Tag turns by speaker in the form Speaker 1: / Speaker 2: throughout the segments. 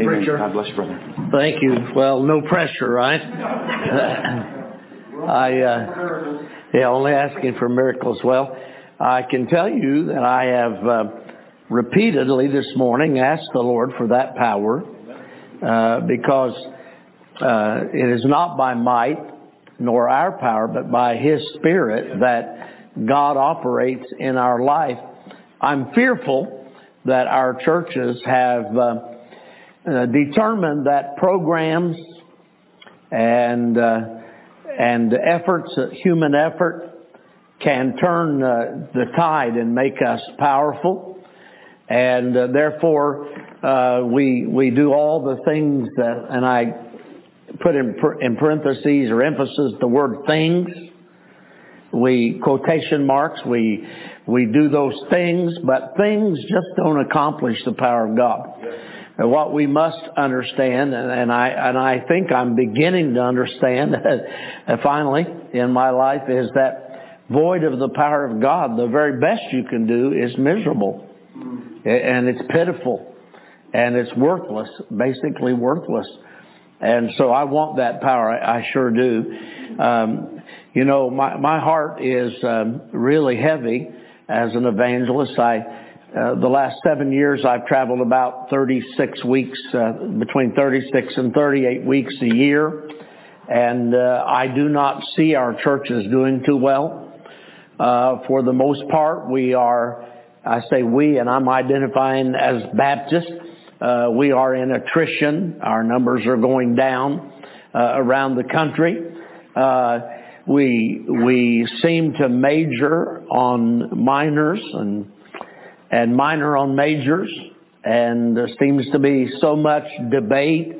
Speaker 1: Amen.
Speaker 2: preacher.
Speaker 1: God bless you, brother.
Speaker 2: Thank you. Well, no pressure, right? I, uh, yeah, only asking for miracles. Well, I can tell you that I have uh, repeatedly this morning asked the Lord for that power uh, because uh, it is not by might nor our power, but by His Spirit that God operates in our life. I'm fearful that our churches have uh, uh, determined that programs and uh, and efforts, uh, human effort, can turn uh, the tide and make us powerful, and uh, therefore uh, we we do all the things that, and I put in in parentheses or emphasis the word things. We quotation marks. We we do those things, but things just don't accomplish the power of God. And what we must understand, and, and I and I think I'm beginning to understand finally in my life, is that void of the power of God, the very best you can do is miserable, and it's pitiful, and it's worthless, basically worthless. And so I want that power. I, I sure do. Um, you know, my my heart is um, really heavy as an evangelist. I uh, the last seven years I've traveled about 36 weeks, uh, between 36 and 38 weeks a year, and uh, I do not see our churches doing too well. Uh, for the most part, we are. I say we, and I'm identifying as Baptist. Uh, we are in attrition. Our numbers are going down uh, around the country. We we seem to major on minors and and minor on majors, and there seems to be so much debate,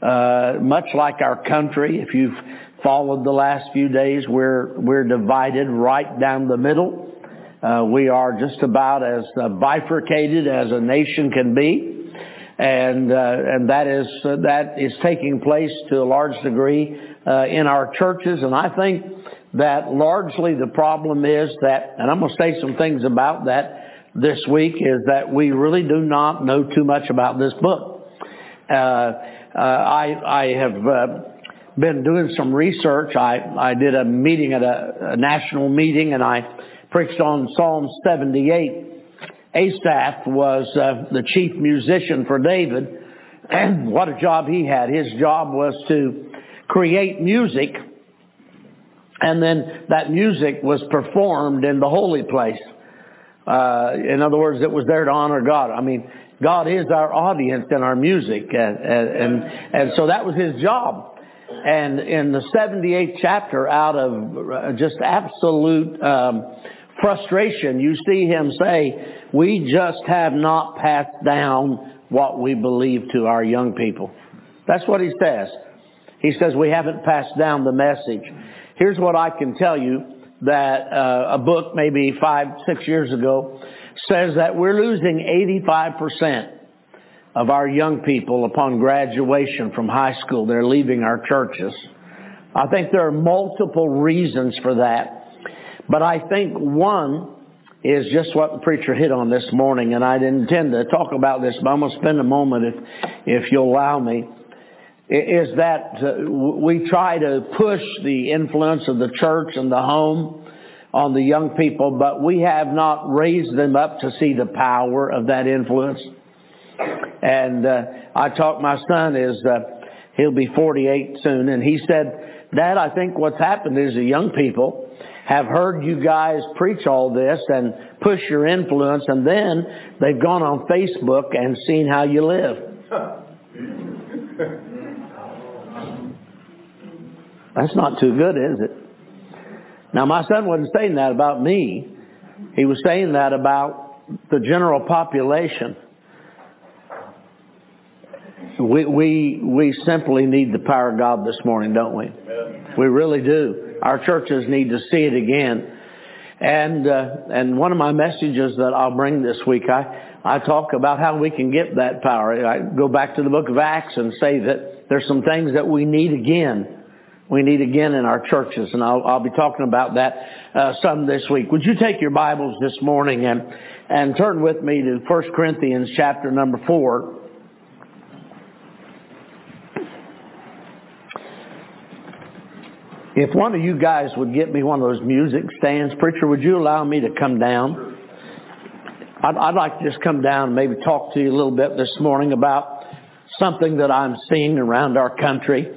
Speaker 2: uh, much like our country. If you've followed the last few days, we're we're divided right down the middle. Uh, we are just about as bifurcated as a nation can be, and uh, and that is uh, that is taking place to a large degree uh, in our churches. And I think that largely the problem is that, and I'm going to say some things about that this week, is that we really do not know too much about this book. Uh, uh, I I have uh, been doing some research. I I did a meeting at a, a national meeting, and I preached on Psalm 78. Asaph was uh, the chief musician for David, and what a job he had. His job was to create music, and then that music was performed in the holy place. Uh, in other words, it was there to honor God. I mean, God is our audience in our music, and and and so that was his job. And in the 78th chapter, out of just absolute um, frustration, you see him say, "We just have not passed down what we believe to our young people." That's what he says. He says we haven't passed down the message. Here's what I can tell you that uh, a book maybe five, six years ago says that we're losing 85% of our young people upon graduation from high school. They're leaving our churches. I think there are multiple reasons for that. But I think one is just what the preacher hit on this morning, and I didn't intend to talk about this, but I'm going to spend a moment if, if you'll allow me is that uh, we try to push the influence of the church and the home on the young people, but we have not raised them up to see the power of that influence. And uh, I talked, my son is, uh, he'll be 48 soon, and he said, Dad, I think what's happened is the young people have heard you guys preach all this and push your influence, and then they've gone on Facebook and seen how you live. That's not too good, is it? Now, my son wasn't saying that about me. He was saying that about the general population. We, we, we simply need the power of God this morning, don't we? We really do. Our churches need to see it again. And, uh, and one of my messages that I'll bring this week, I, I talk about how we can get that power. I go back to the book of Acts and say that there's some things that we need again we need again in our churches, and I'll, I'll be talking about that uh, some this week. Would you take your Bibles this morning and and turn with me to 1 Corinthians chapter number four? If one of you guys would get me one of those music stands, preacher, would you allow me to come down? I'd, I'd like to just come down and maybe talk to you a little bit this morning about something that I'm seeing around our country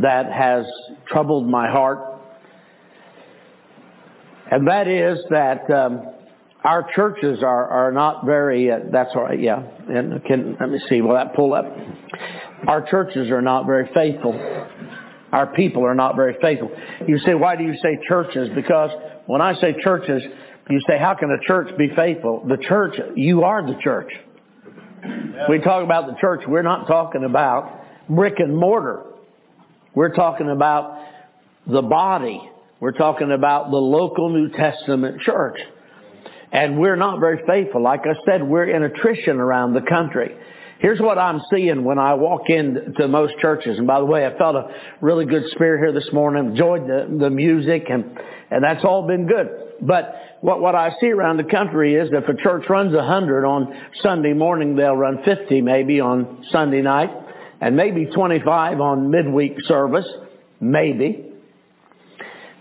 Speaker 2: that has troubled my heart. And that is that um, our churches are, are not very, uh, that's all right, yeah. And can, let me see, will that pull up? Our churches are not very faithful. Our people are not very faithful. You say, why do you say churches? Because when I say churches, you say, how can a church be faithful? The church, you are the church. We talk about the church, we're not talking about brick and mortar. We're talking about the body. We're talking about the local New Testament church. And we're not very faithful. Like I said, we're in attrition around the country. Here's what I'm seeing when I walk into most churches. And by the way, I felt a really good spirit here this morning. Enjoyed the, the music and, and that's all been good. But what, what I see around the country is that if a church runs a hundred on Sunday morning, they'll run 50 maybe on Sunday night and maybe 25 on midweek service. Maybe.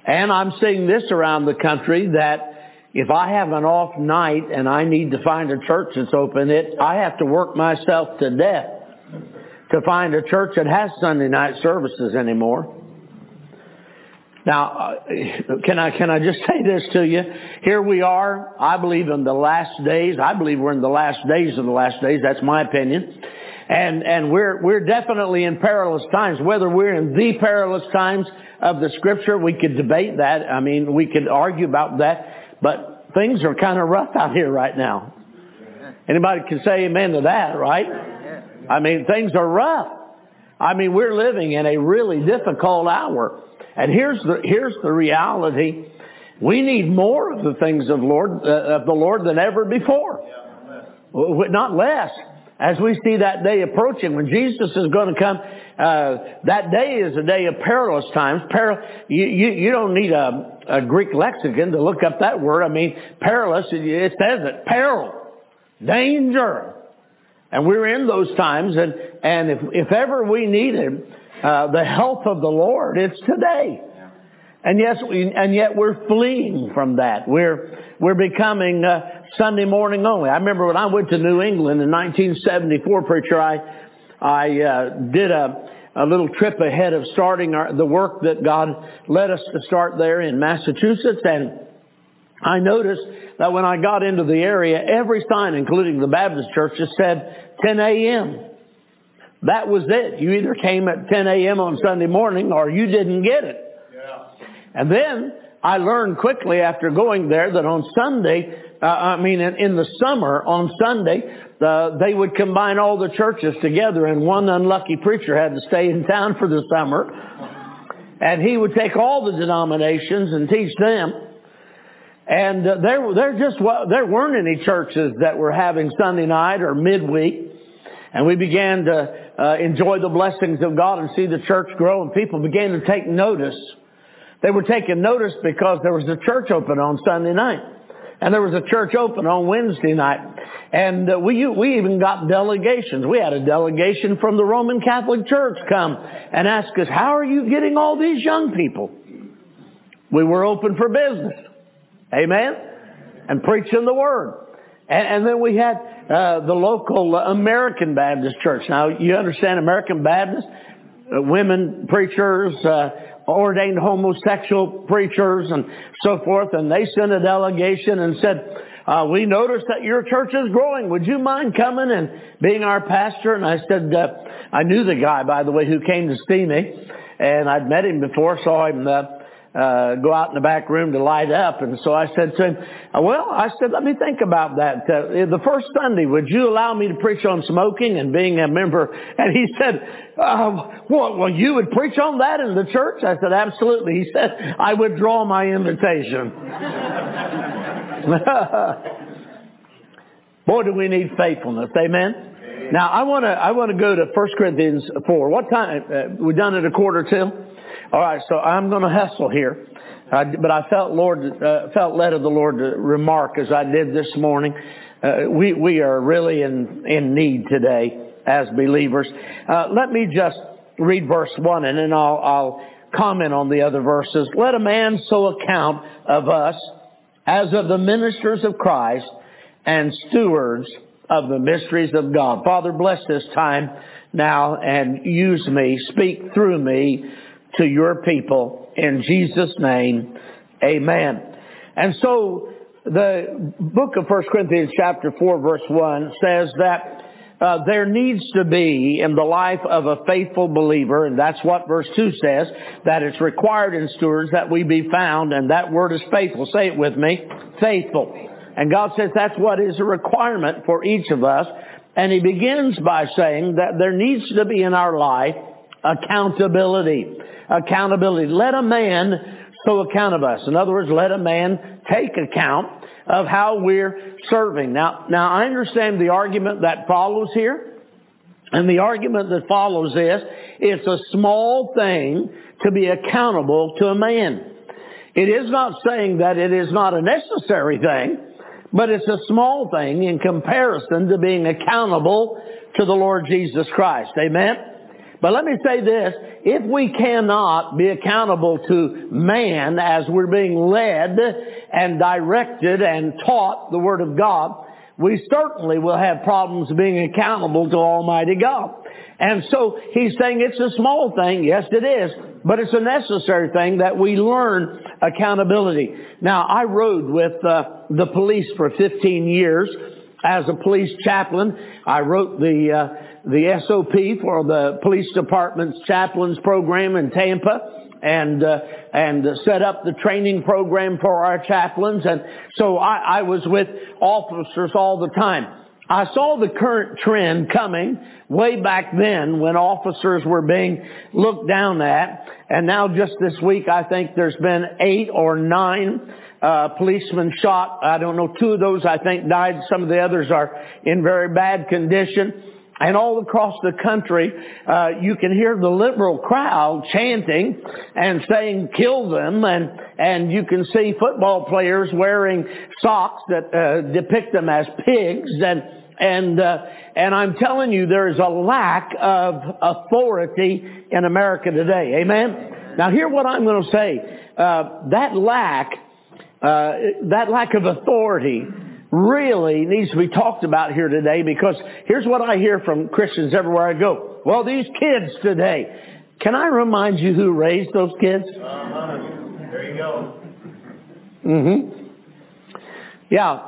Speaker 2: And I'm seeing this around the country that if I have an off night and I need to find a church that's open, it, I have to work myself to death to find a church that has Sunday night services anymore. Now, uh, can I, can I just say this to you? Here we are, I believe in the last days. I believe we're in the last days of the last days. That's my opinion. And, and we're, we're definitely in perilous times. Whether we're in the perilous times of the scripture, we could debate that. I mean, we could argue about that. But things are kind of rough out here right now. Anybody can say amen to that, right? I mean, things are rough. I mean, we're living in a really difficult hour. And here's the, here's the reality. We need more of the things of Lord, uh, of the Lord than ever before. Not less. As we see that day approaching, when Jesus is going to come, uh, that day is a day of perilous times. Peril, you, you, you don't need a, a Greek lexicon to look up that word. I mean, perilous, it says it. Peril. Danger. And we're in those times, and, and if, if ever we needed uh, the help of the Lord, it's today. And yes, we, and yet we're fleeing from that. We're, we're becoming uh, Sunday morning only. I remember when I went to New England in 1974, preacher, I, I uh, did a, a little trip ahead of starting our, the work that God led us to start there in Massachusetts, and I noticed that when I got into the area, every sign, including the Baptist churches, said 10 a.m. That was it. You either came at 10 a.m. on Sunday morning or you didn't get it. Yeah. And then I learned quickly after going there that on Sunday, uh, I mean in, in the summer on Sunday, they would combine all the churches together and one unlucky preacher had to stay in town for the summer. And he would take all the denominations and teach them. And uh, there, there just there weren't any churches that were having Sunday night or midweek. And we began to uh, enjoy the blessings of God and see the church grow. And people began to take notice. They were taking notice because there was a church open on Sunday night. And there was a church open on Wednesday night. And uh, we, we even got delegations. We had a delegation from the Roman Catholic Church come and ask us, how are you getting all these young people? We were open for business. Amen? And preaching the Word. And, and then we had uh, the local American Baptist Church. Now, you understand American Baptist? Uh, women preachers, uh, ordained homosexual preachers and so forth, and they sent a delegation and said, uh, we noticed that your church is growing. Would you mind coming and being our pastor? And I said, uh, I knew the guy, by the way, who came to see me, and I'd met him before, saw him uh, uh, go out in the back room to light up. And so I said to him, well, I said, let me think about that. Uh, the first Sunday, would you allow me to preach on smoking and being a member? And he said, uh, well, well, you would preach on that in the church? I said, absolutely. He said, I withdraw my invitation. Boy, do we need faithfulness. Amen. Now, I want to I want to go to 1 Corinthians 4. What time? Uh, we done at a quarter till? All right, so I'm going to hustle here. Uh, but I felt Lord uh, felt led of the Lord to remark as I did this morning. Uh, we we are really in in need today as believers. Uh, let me just read verse one, and then I'll I'll comment on the other verses. Let a man so account of us as of the ministers of Christ and stewards of the mysteries of God. Father, bless this time now and use me, speak through me to your people. In Jesus' name, amen. And so the book of 1 Corinthians chapter 4 verse 1 says that uh, there needs to be in the life of a faithful believer, and that's what verse 2 says, that it's required in stewards that we be found, and that word is faithful. Say it with me. Faithful. And God says that's what is a requirement for each of us. And He begins by saying that there needs to be in our life accountability. Accountability. Let a man so account of us. In other words, let a man take account of how we're serving. Now, now I understand the argument that follows here. And the argument that follows is, it's a small thing to be accountable to a man. It is not saying that it is not a necessary thing, but it's a small thing in comparison to being accountable to the Lord Jesus Christ. Amen? But let me say this, if we cannot be accountable to man as we're being led and directed and taught the Word of God, we certainly will have problems being accountable to Almighty God. And so he's saying it's a small thing. Yes, it is. But it's a necessary thing that we learn accountability. Now, I rode with uh, the police for 15 years as a police chaplain. I wrote the uh, the SOP for the police department's chaplains program in Tampa and uh, and set up the training program for our chaplains and so I, I was with officers all the time. I saw the current trend coming way back then when officers were being looked down at and now just this week I think there's been eight or nine uh, policemen shot. I don't know, two of those I think died. Some of the others are in very bad condition. And all across the country, uh, you can hear the liberal crowd chanting and saying, kill them, and, and you can see football players wearing socks that uh, depict them as pigs, and, and, uh, and I'm telling you, there is a lack of authority in America today. Amen? Now hear what I'm going to say. Uh, that lack, uh, that lack of authority really needs to be talked about here today because here's what I hear from Christians everywhere I go. Well, these kids today. Can I remind you who raised those kids?
Speaker 1: Uh-huh. There you go.
Speaker 2: Mm-hmm. Yeah.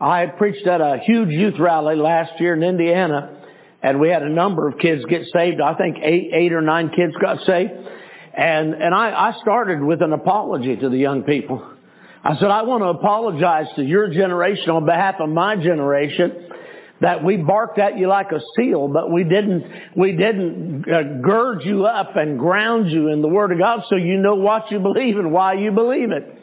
Speaker 2: I preached at a huge youth rally last year in Indiana and we had a number of kids get saved. I think eight, eight or nine kids got saved. And, and I, I started with an apology to the young people. I said, I want to apologize to your generation on behalf of my generation that we barked at you like a seal, but we didn't, we didn't uh, gird you up and ground you in the Word of God so you know what you believe and why you believe it.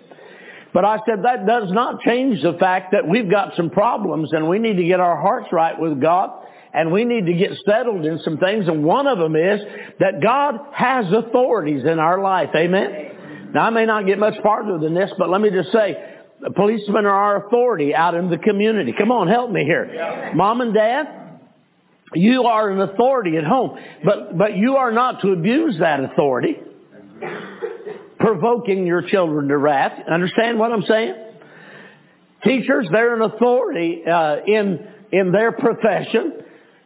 Speaker 2: But I said that does not change the fact that we've got some problems and we need to get our hearts right with God and we need to get settled in some things and one of them is that God has authorities in our life. Amen? Now I may not get much farther than this, but let me just say, policemen are our authority out in the community. Come on, help me here. Yeah. Mom and dad, you are an authority at home, but, but you are not to abuse that authority, provoking your children to wrath. Understand what I'm saying? Teachers, they're an authority uh, in in their profession.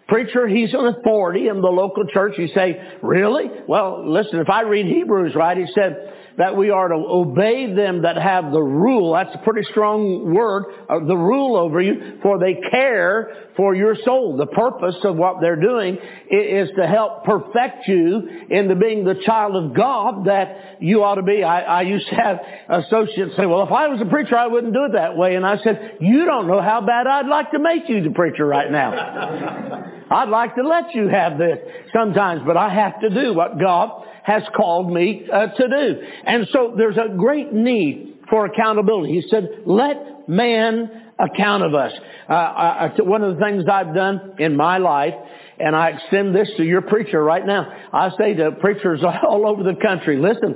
Speaker 2: Preacher, he's an authority in the local church. You say, really? Well, listen, if I read Hebrews right, he said, that we are to obey them that have the rule. That's a pretty strong word, uh, the rule over you, for they care for your soul. The purpose of what they're doing is to help perfect you into being the child of God that you ought to be. I, I used to have associates say, well, if I was a preacher, I wouldn't do it that way. And I said, you don't know how bad I'd like to make you the preacher right now. I'd like to let you have this sometimes, but I have to do what God has called me uh, to do. And so there's a great need for accountability. He said, let man account of us. Uh, I, one of the things I've done in my life, and I extend this to your preacher right now. I say to preachers all over the country, listen,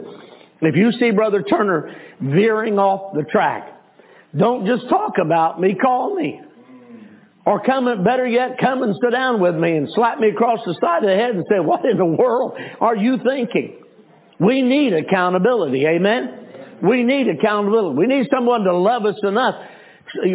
Speaker 2: if you see Brother Turner veering off the track, don't just talk about me, call me. Or come, better yet, come and sit down with me and slap me across the side of the head and say, what in the world are you thinking? We need accountability. Amen? We need accountability. We need someone to love us enough.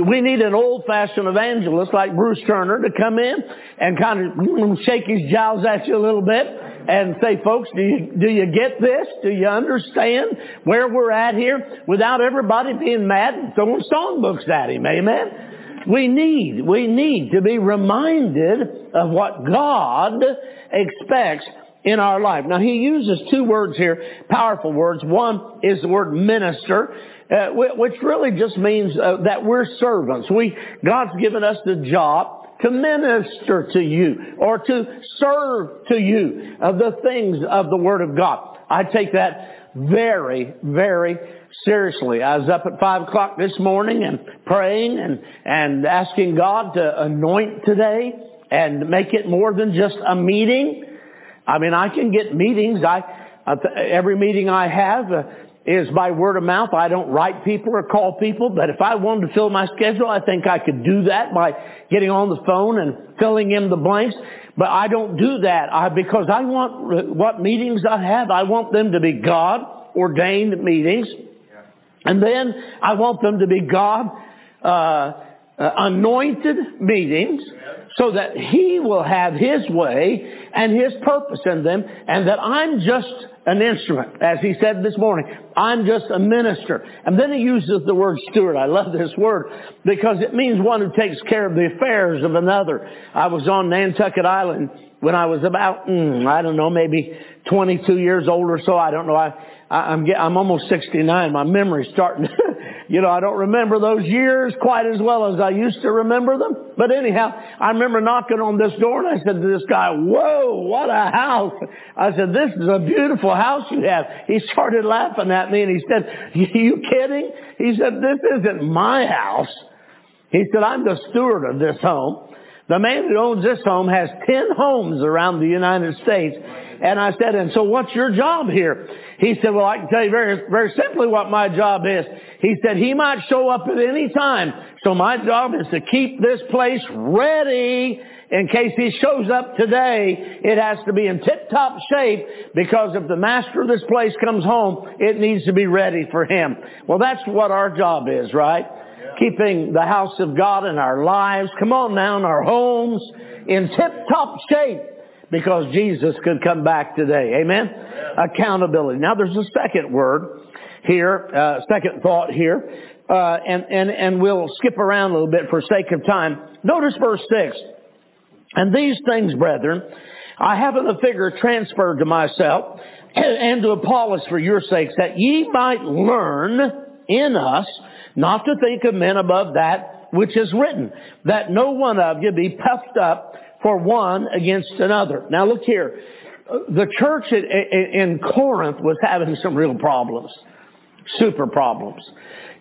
Speaker 2: We need an old-fashioned evangelist like Bruce Turner to come in and kind of shake his jowls at you a little bit and say, folks, do you, do you get this? Do you understand where we're at here? Without everybody being mad and throwing songbooks at him. Amen? We need, we need to be reminded of what God expects in our life. Now he uses two words here, powerful words. One is the word minister, uh, which really just means uh, that we're servants. We, God's given us the job to minister to you or to serve to you of the things of the Word of God. I take that very, very seriously. I was up at five o'clock this morning and praying and, and asking God to anoint today and make it more than just a meeting. I mean, I can get meetings. I, every meeting I have uh, is by word of mouth. I don't write people or call people, but if I wanted to fill my schedule, I think I could do that by getting on the phone and filling in the blanks. But I don't do that I, because I want what meetings I have. I want them to be God ordained meetings, and then I want them to be God uh, uh, anointed meetings so that He will have His way and His purpose in them and that I'm just an instrument. As He said this morning, I'm just a minister. And then He uses the word steward. I love this word because it means one who takes care of the affairs of another. I was on Nantucket Island when I was about, mm, I don't know, maybe 22 years old or so. I don't know. I, I I'm, I'm almost 69. My memory's starting to you know, I don't remember those years quite as well as I used to remember them. But anyhow, I remember knocking on this door and I said to this guy, whoa, what a house. I said, this is a beautiful house you have. He started laughing at me and he said, you kidding? He said, this isn't my house. He said, I'm the steward of this home. The man who owns this home has 10 homes around the United States. And I said, and so what's your job here? He said, well, I can tell you very, very simply what my job is. He said, he might show up at any time. So my job is to keep this place ready in case he shows up today. It has to be in tip-top shape because if the master of this place comes home, it needs to be ready for him. Well, that's what our job is, right? Keeping the house of God in our lives, come on now, in our homes, in tip-top shape because Jesus could come back today. Amen? Accountability. Now there's a second word here, uh, second thought here, uh, and, and, and we'll skip around a little bit for sake of time. Notice verse 6. And these things, brethren, I have in the figure transferred to myself and to Apollos for your sakes, that ye might learn in us not to think of men above that which is written, that no one of you be puffed up for one against another. Now look here. The church in Corinth was having some real problems. Super problems.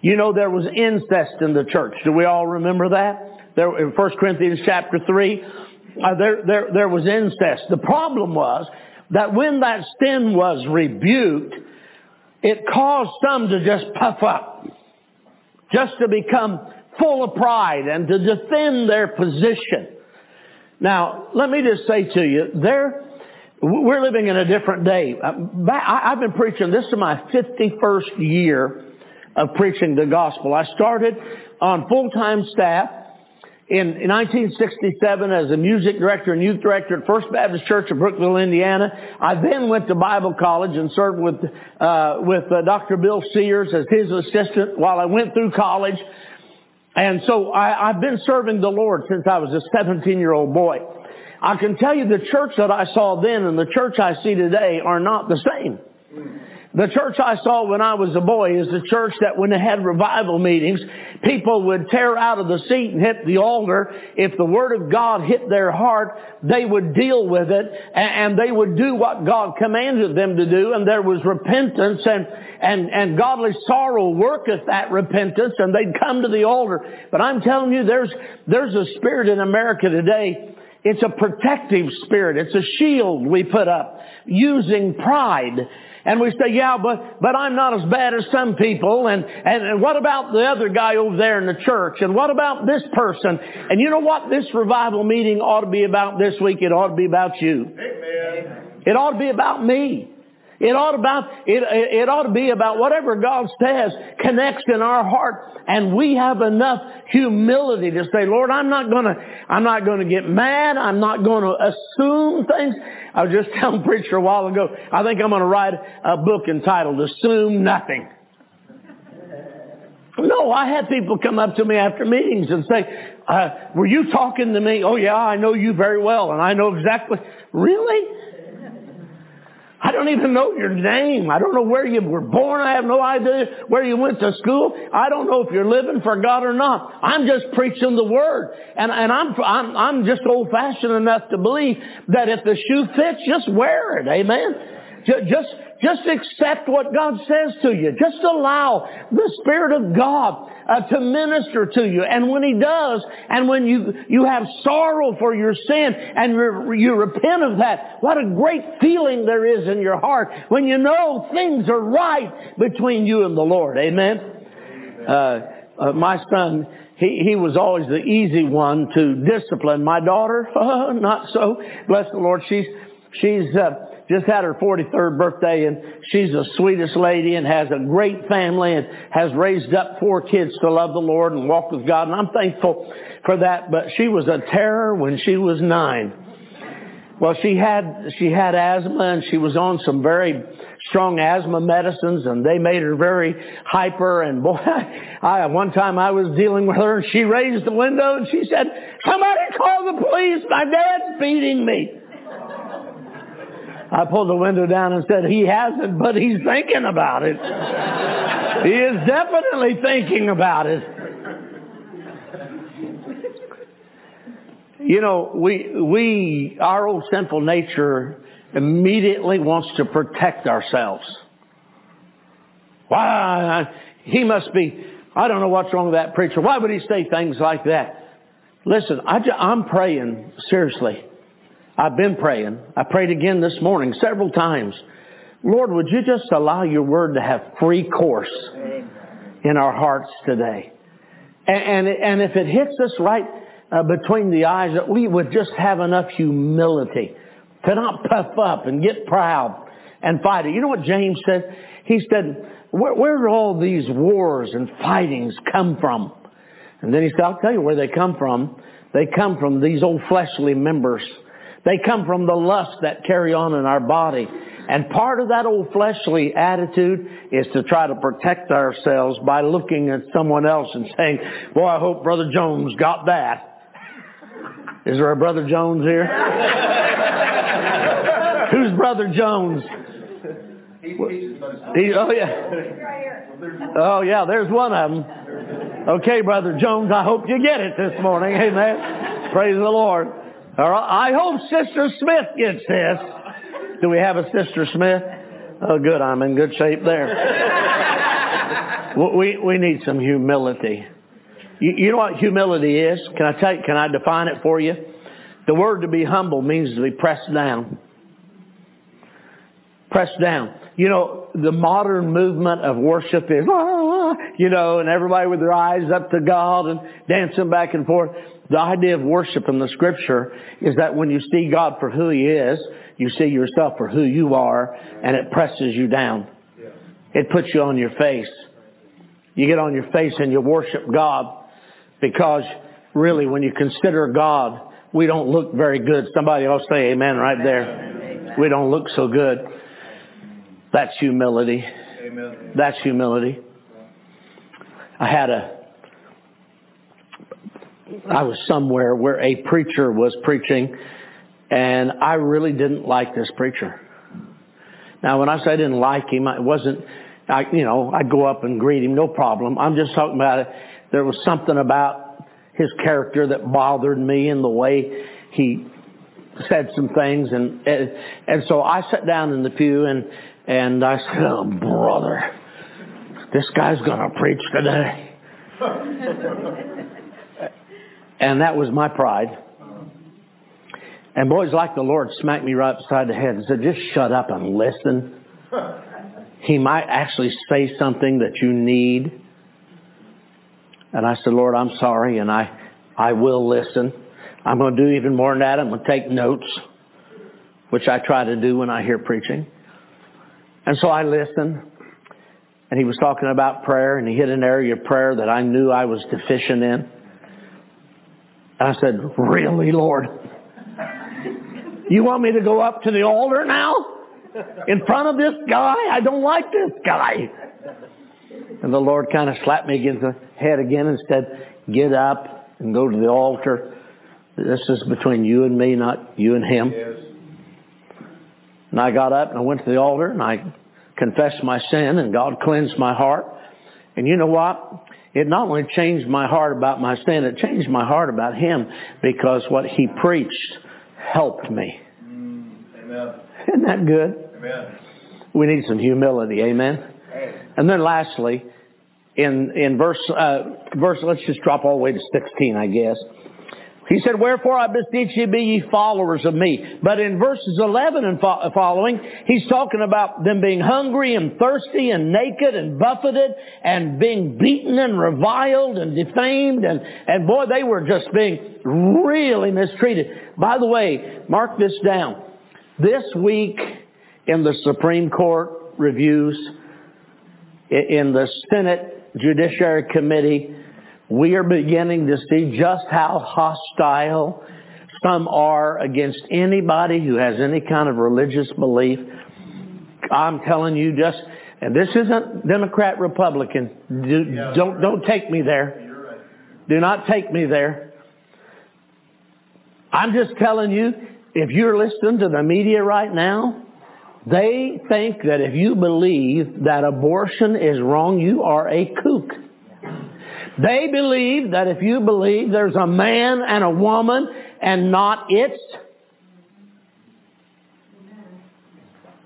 Speaker 2: You know, there was incest in the church. Do we all remember that? There, in 1 Corinthians chapter 3, uh, there, there, there was incest. The problem was that when that sin was rebuked, it caused some to just puff up. Just to become full of pride and to defend their position. Now, let me just say to you, there, we're living in a different day. Uh, I've been preaching, this is my 51st year of preaching the gospel. I started on full-time staff in 1967 as a music director and youth director at First Baptist Church of Brookville, Indiana. I then went to Bible college and served with, uh, with uh, Dr. Bill Sears as his assistant while I went through college. And so I, I've been serving the Lord since I was a 17 year old boy. I can tell you the church that I saw then and the church I see today are not the same. The church I saw when I was a boy is the church that when they had revival meetings, people would tear out of the seat and hit the altar. If the Word of God hit their heart, they would deal with it and they would do what God commanded them to do and there was repentance and, and, and godly sorrow worketh that repentance and they'd come to the altar. But I'm telling you, there's, there's a spirit in America today it's a protective spirit. It's a shield we put up using pride and we say, yeah, but, but I'm not as bad as some people. And, and, and what about the other guy over there in the church? And what about this person? And you know what this revival meeting ought to be about this week? It ought to be about you. Amen. It ought to be about me. It ought about it, it ought to be about whatever God says connects in our heart, and we have enough humility to say, Lord, I'm not gonna I'm not gonna get mad. I'm not gonna assume things. I was just telling preacher a while ago. I think I'm gonna write a book entitled "Assume Nothing." No, I had people come up to me after meetings and say, uh, "Were you talking to me?" Oh yeah, I know you very well, and I know exactly. Really? I don't even know your name. I don't know where you were born. I have no idea where you went to school. I don't know if you're living for God or not. I'm just preaching the Word. And, and I'm, I'm, I'm just old fashioned enough to believe that if the shoe fits, just wear it. Amen. Just, just accept what God says to you. Just allow the Spirit of God uh, to minister to you. And when He does, and when you, you have sorrow for your sin and re- you repent of that, what a great feeling there is in your heart when you know things are right between you and the Lord. Amen? Uh, uh, my son, he, he was always the easy one to discipline. My daughter, uh, not so. Bless the Lord. She's, she's, uh, just had her 43rd birthday and she's the sweetest lady and has a great family and has raised up four kids to love the Lord and walk with God. And I'm thankful for that. But she was a terror when she was nine. Well, she had, she had asthma and she was on some very strong asthma medicines and they made her very hyper and boy, I, one time I was dealing with her and she raised the window and she said, somebody call the police, my dad's beating me. I pulled the window down and said, he hasn't, but he's thinking about it. he is definitely thinking about it. You know, we, we, our old sinful nature immediately wants to protect ourselves. Why? He must be, I don't know what's wrong with that preacher. Why would he say things like that? Listen, I, I'm praying seriously I've been praying. I prayed again this morning several times. Lord, would you just allow your word to have free course in our hearts today? And, and, and if it hits us right uh, between the eyes, that we would just have enough humility to not puff up and get proud and fight it. You know what James said? He said, where, where do all these wars and fightings come from? And then he said, I'll tell you where they come from. They come from these old fleshly members they come from the lust that carry on in our body. And part of that old fleshly attitude is to try to protect ourselves by looking at someone else and saying, boy, I hope Brother Jones got that. Is there a Brother Jones here? Who's Brother Jones? He, oh yeah. Oh yeah, there's one of them. Okay, Brother Jones, I hope you get it this morning. Amen. Praise the Lord. All right. I hope Sister Smith gets this. Do we have a Sister Smith? Oh, good. I'm in good shape there. we, we need some humility. You, you know what humility is? Can I you, can I define it for you? The word to be humble means to be pressed down. Pressed down. You know, the modern movement of worship is, ah, you know, and everybody with their eyes up to God and dancing back and forth. The idea of worship in the scripture is that when you see God for who He is, you see yourself for who you are, and it presses you down. It puts you on your face. You get on your face and you worship God because really when you consider God, we don't look very good. Somebody else say amen right there. We don't look so good. That's humility. That's humility. I had a I was somewhere where a preacher was preaching and I really didn't like this preacher. Now when I say I didn't like him, it wasn't, I, you know, I'd go up and greet him, no problem. I'm just talking about it. There was something about his character that bothered me in the way he said some things and, and, and so I sat down in the pew and, and I said, oh brother, this guy's gonna preach today. And that was my pride. And boys like the Lord smacked me right beside the head and said, just shut up and listen. He might actually say something that you need. And I said, Lord, I'm sorry and I, I will listen. I'm going to do even more than that. I'm going to take notes, which I try to do when I hear preaching. And so I listened. And he was talking about prayer and he hit an area of prayer that I knew I was deficient in. I said, really, Lord? You want me to go up to the altar now? In front of this guy? I don't like this guy. And the Lord kind of slapped me against the head again and said, get up and go to the altar. This is between you and me, not you and him. And I got up and I went to the altar and I confessed my sin and God cleansed my heart. And you know what? It not only changed my heart about my sin, it changed my heart about Him because what He preached helped me.
Speaker 1: Amen.
Speaker 2: Isn't that good?
Speaker 1: Amen.
Speaker 2: We need some humility. Amen. And then lastly, in, in verse, uh, verse, let's just drop all the way to 16, I guess. He said, Wherefore I beseech you, be ye followers of me. But in verses 11 and fo- following, he's talking about them being hungry and thirsty and naked and buffeted and being beaten and reviled and defamed. And, and boy, they were just being really mistreated. By the way, mark this down. This week in the Supreme Court reviews, in the Senate Judiciary Committee, we are beginning to see just how hostile some are against anybody who has any kind of religious belief. I'm telling you just, and this isn't Democrat Republican. Do,
Speaker 1: Yeah.
Speaker 2: Don't, don't take me there.
Speaker 1: Right.
Speaker 2: Do not take me there. I'm just telling you, if you're listening to the media right now, they think that if you believe that abortion is wrong, you are a kook. They believe that if you believe there's a man and a woman and not it's.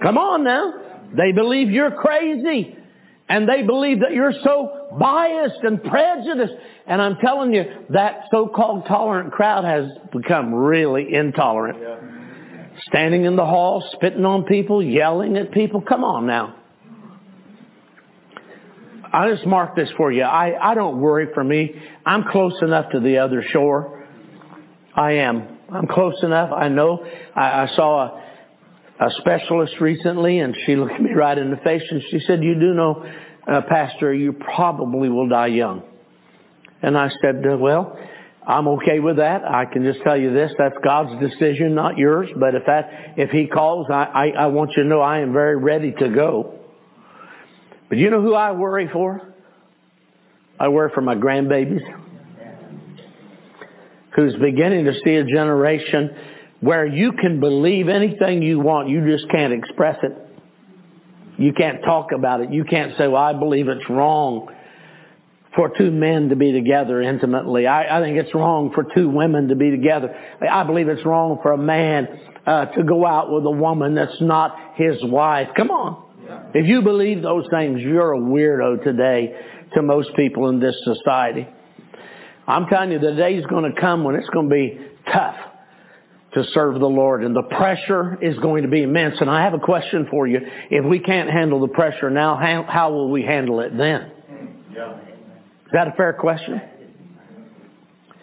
Speaker 2: Come on now. They believe you're crazy. And they believe that you're so biased and prejudiced. And I'm telling you, that so-called tolerant crowd has become really intolerant. Standing in the hall, spitting on people, yelling at people. Come on now. I just mark this for you. I, I don't worry for me. I'm close enough to the other shore. I am. I'm close enough. I know. I, I saw a, a specialist recently and she looked me right in the face and she said, you do know, uh, Pastor, you probably will die young. And I said, well, I'm okay with that. I can just tell you this, that's God's decision, not yours. But if that, if He calls, I, I, I want you to know I am very ready to go. But you know who I worry for? I worry for my grandbabies. Who's beginning to see a generation where you can believe anything you want, you just can't express it. You can't talk about it. You can't say, well, I believe it's wrong for two men to be together intimately. I, I think it's wrong for two women to be together. I believe it's wrong for a man uh, to go out with a woman that's not his wife. Come on. If you believe those things, you're a weirdo today to most people in this society. I'm telling you, the day's going to come when it's going to be tough to serve the Lord and the pressure is going to be immense. And I have a question for you. If we can't handle the pressure now, how, how will we handle it then? Is that a fair question?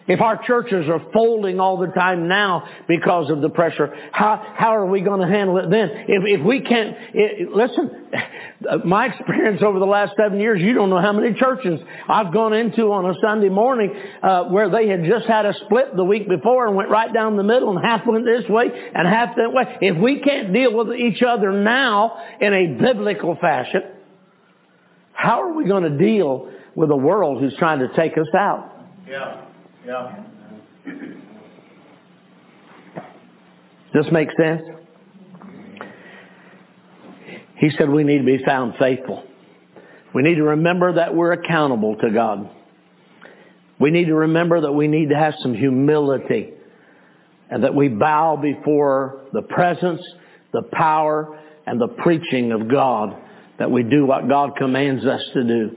Speaker 2: If our churches are folding all the time now because of the pressure, how, how are we going to handle it then? If, if we can't, it, listen, my experience over the last seven years, you don't know how many churches I've gone into on a Sunday morning uh, where they had just had a split the week before and went right down the middle and half went this way and half that way. If we can't deal with each other now in a biblical fashion, how are we going to deal with a world who's trying to take us out?
Speaker 1: Yeah.
Speaker 2: Does this make sense? He said we need to be found faithful. We need to remember that we're accountable to God. We need to remember that we need to have some humility and that we bow before the presence, the power, and the preaching of God. That we do what God commands us to do.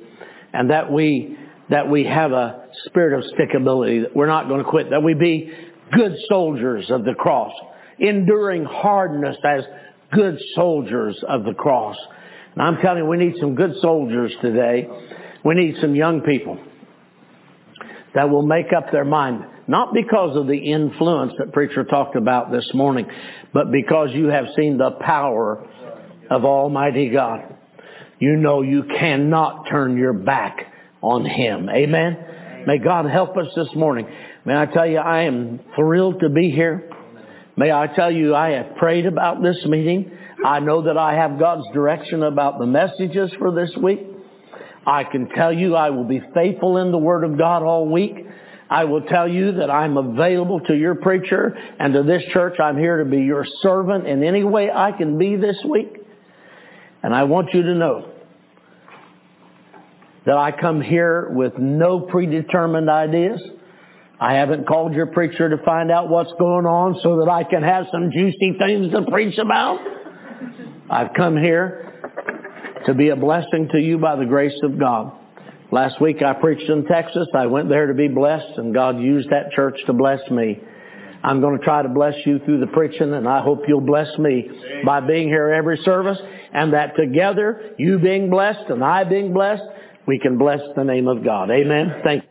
Speaker 2: And that we, that we have a spirit of stickability, that we're not going to quit, that we be good soldiers of the cross, enduring hardness as good soldiers of the cross. And I'm telling you, we need some good soldiers today. We need some young people that will make up their mind, not because of the influence that preacher talked about this morning, but because you have seen the power of Almighty God. You know you cannot turn your back on Him. Amen? May God help us this morning. May I tell you, I am thrilled to be here. May I tell you, I have prayed about this meeting. I know that I have God's direction about the messages for this week. I can tell you I will be faithful in the Word of God all week. I will tell you that I'm available to your preacher and to this church. I'm here to be your servant in any way I can be this week. And I want you to know that I come here with no predetermined ideas. I haven't called your preacher to find out what's going on so that I can have some juicy things to preach about. I've come here to be a blessing to you by the grace of God. Last week I preached in Texas. I went there to be blessed and God used that church to bless me. I'm going to try to bless you through the preaching and I hope you'll bless me by being here every service and that together, you being blessed and I being blessed, we can bless the name of God. Amen. Thank.